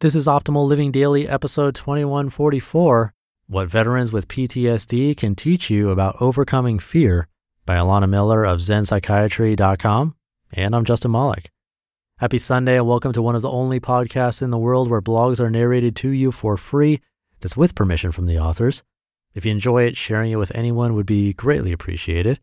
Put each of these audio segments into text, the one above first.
This is Optimal Living Daily, episode 2144 What Veterans with PTSD Can Teach You About Overcoming Fear by Elana Miller of ZenPsychiatry.com. And I'm Justin Malik. Happy Sunday and welcome to one of the only podcasts in the world where blogs are narrated to you for free. That's with permission from the authors. If you enjoy it, sharing it with anyone would be greatly appreciated.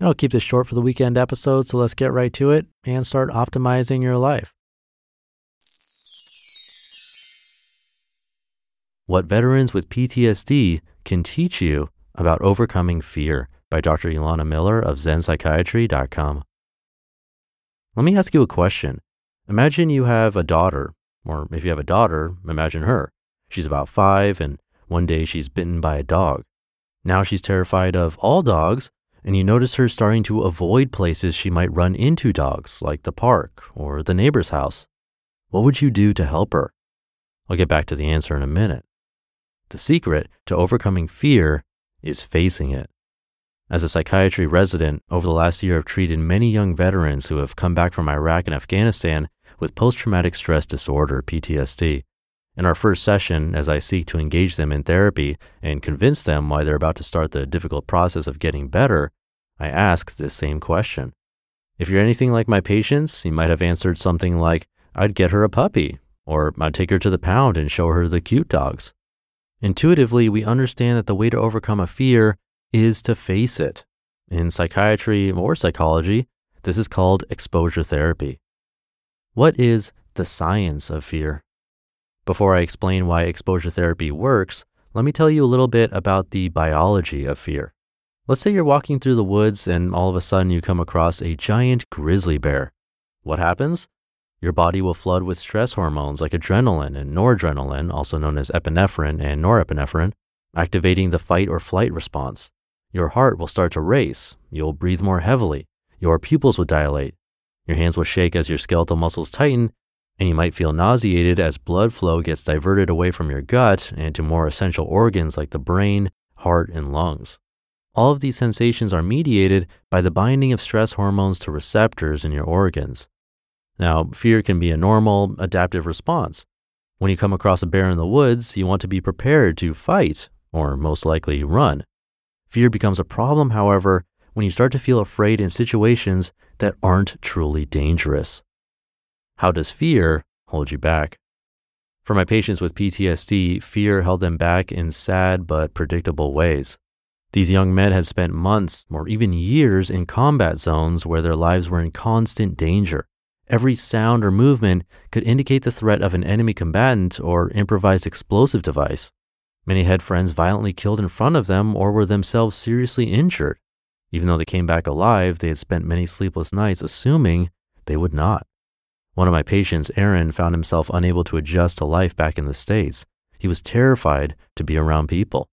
And I'll keep this short for the weekend episode, so let's get right to it and start optimizing your life. What Veterans with PTSD Can Teach You About Overcoming Fear by Dr. Elana Miller of ZenPsychiatry.com. Let me ask you a question. Imagine you have a daughter, or if you have a daughter, imagine her. She's about five, and one day she's bitten by a dog. Now she's terrified of all dogs, and you notice her starting to avoid places she might run into dogs, like the park or the neighbor's house. What would you do to help her? I'll get back to the answer in a minute. The secret to overcoming fear is facing it. As a psychiatry resident, over the last year, I've treated many young veterans who have come back from Iraq and Afghanistan with post traumatic stress disorder, PTSD. In our first session, as I seek to engage them in therapy and convince them why they're about to start the difficult process of getting better, I ask this same question. If you're anything like my patients, you might have answered something like, I'd get her a puppy, or I'd take her to the pound and show her the cute dogs. Intuitively, we understand that the way to overcome a fear is to face it. In psychiatry or psychology, this is called exposure therapy. What is the science of fear? Before I explain why exposure therapy works, let me tell you a little bit about the biology of fear. Let's say you're walking through the woods and all of a sudden you come across a giant grizzly bear. What happens? Your body will flood with stress hormones like adrenaline and noradrenaline, also known as epinephrine and norepinephrine, activating the fight or flight response. Your heart will start to race. You'll breathe more heavily. Your pupils will dilate. Your hands will shake as your skeletal muscles tighten, and you might feel nauseated as blood flow gets diverted away from your gut and to more essential organs like the brain, heart, and lungs. All of these sensations are mediated by the binding of stress hormones to receptors in your organs. Now, fear can be a normal, adaptive response. When you come across a bear in the woods, you want to be prepared to fight, or most likely run. Fear becomes a problem, however, when you start to feel afraid in situations that aren't truly dangerous. How does fear hold you back? For my patients with PTSD, fear held them back in sad but predictable ways. These young men had spent months or even years in combat zones where their lives were in constant danger. Every sound or movement could indicate the threat of an enemy combatant or improvised explosive device. Many had friends violently killed in front of them or were themselves seriously injured. Even though they came back alive, they had spent many sleepless nights assuming they would not. One of my patients, Aaron, found himself unable to adjust to life back in the States. He was terrified to be around people.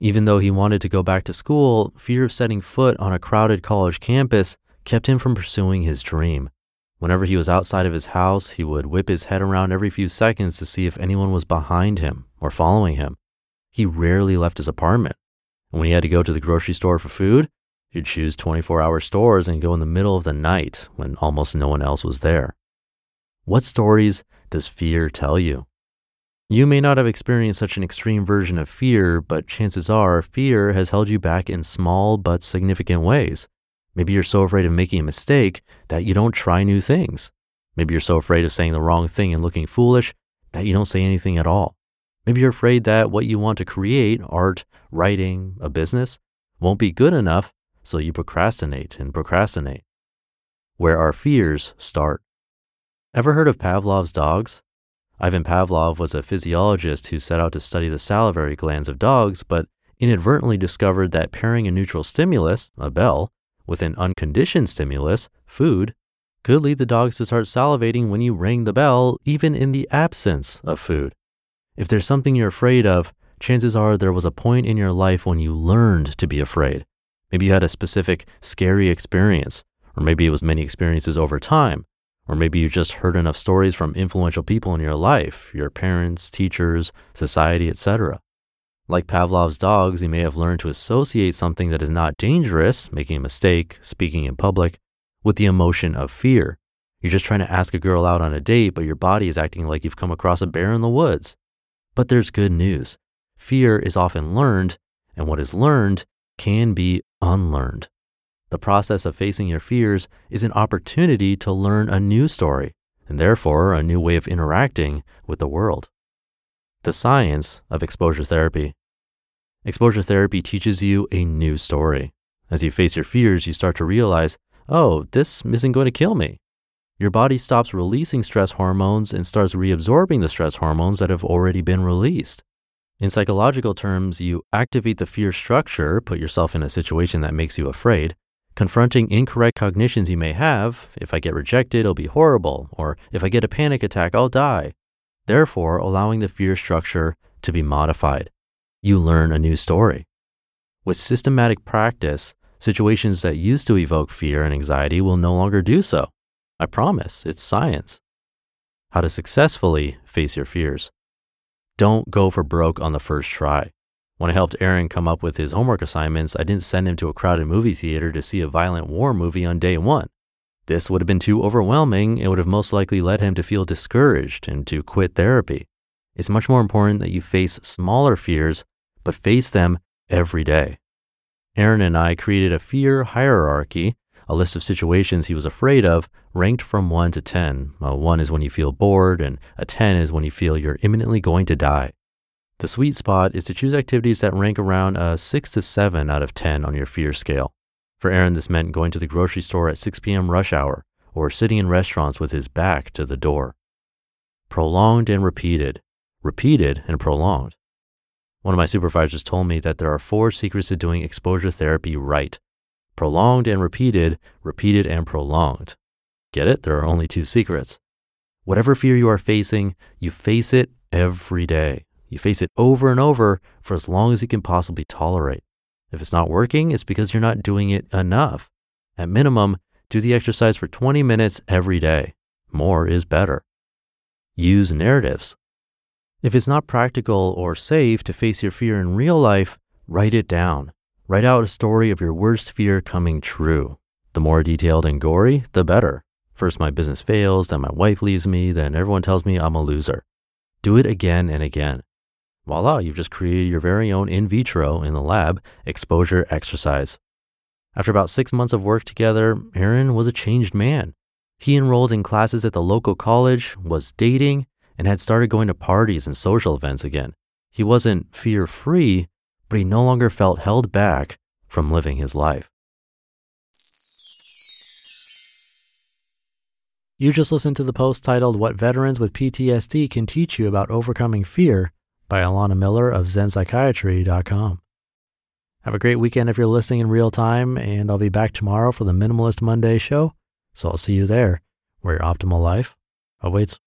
Even though he wanted to go back to school, fear of setting foot on a crowded college campus kept him from pursuing his dream. Whenever he was outside of his house, he would whip his head around every few seconds to see if anyone was behind him or following him. He rarely left his apartment. And when he had to go to the grocery store for food, he'd choose 24 hour stores and go in the middle of the night when almost no one else was there. What stories does fear tell you? You may not have experienced such an extreme version of fear, but chances are fear has held you back in small but significant ways. Maybe you're so afraid of making a mistake that you don't try new things. Maybe you're so afraid of saying the wrong thing and looking foolish that you don't say anything at all. Maybe you're afraid that what you want to create, art, writing, a business, won't be good enough, so you procrastinate and procrastinate. Where our fears start. Ever heard of Pavlov's dogs? Ivan Pavlov was a physiologist who set out to study the salivary glands of dogs, but inadvertently discovered that pairing a neutral stimulus, a bell, with an unconditioned stimulus, food, could lead the dogs to start salivating when you ring the bell, even in the absence of food. If there's something you're afraid of, chances are there was a point in your life when you learned to be afraid. Maybe you had a specific scary experience, or maybe it was many experiences over time, or maybe you just heard enough stories from influential people in your life, your parents, teachers, society, etc. Like Pavlov's dogs, you may have learned to associate something that is not dangerous, making a mistake, speaking in public, with the emotion of fear. You're just trying to ask a girl out on a date, but your body is acting like you've come across a bear in the woods. But there's good news. Fear is often learned, and what is learned can be unlearned. The process of facing your fears is an opportunity to learn a new story, and therefore a new way of interacting with the world the science of exposure therapy. Exposure therapy teaches you a new story. As you face your fears, you start to realize, oh, this isn't going to kill me. Your body stops releasing stress hormones and starts reabsorbing the stress hormones that have already been released. In psychological terms, you activate the fear structure, put yourself in a situation that makes you afraid, confronting incorrect cognitions you may have. If I get rejected, it'll be horrible. Or if I get a panic attack, I'll die therefore allowing the fear structure to be modified. You learn a new story. With systematic practice, situations that used to evoke fear and anxiety will no longer do so. I promise, it's science. How to successfully face your fears. Don't go for broke on the first try. When I helped Aaron come up with his homework assignments, I didn't send him to a crowded movie theater to see a violent war movie on day one. This would have been too overwhelming. It would have most likely led him to feel discouraged and to quit therapy. It's much more important that you face smaller fears, but face them every day. Aaron and I created a fear hierarchy, a list of situations he was afraid of, ranked from 1 to 10. A 1 is when you feel bored, and a 10 is when you feel you're imminently going to die. The sweet spot is to choose activities that rank around a 6 to 7 out of 10 on your fear scale. For Aaron, this meant going to the grocery store at 6 p.m. rush hour or sitting in restaurants with his back to the door. Prolonged and repeated, repeated and prolonged. One of my supervisors told me that there are four secrets to doing exposure therapy right prolonged and repeated, repeated and prolonged. Get it? There are only two secrets. Whatever fear you are facing, you face it every day. You face it over and over for as long as you can possibly tolerate. If it's not working, it's because you're not doing it enough. At minimum, do the exercise for 20 minutes every day. More is better. Use narratives. If it's not practical or safe to face your fear in real life, write it down. Write out a story of your worst fear coming true. The more detailed and gory, the better. First, my business fails, then my wife leaves me, then everyone tells me I'm a loser. Do it again and again voila, you've just created your very own in vitro in the lab exposure exercise. After about six months of work together, Aaron was a changed man. He enrolled in classes at the local college, was dating, and had started going to parties and social events again. He wasn't fear free, but he no longer felt held back from living his life. You just listened to the post titled What Veterans with PTSD Can Teach You About Overcoming Fear by Elana Miller of ZenPsychiatry.com. Have a great weekend if you're listening in real time, and I'll be back tomorrow for the Minimalist Monday show. So I'll see you there, where your optimal life awaits.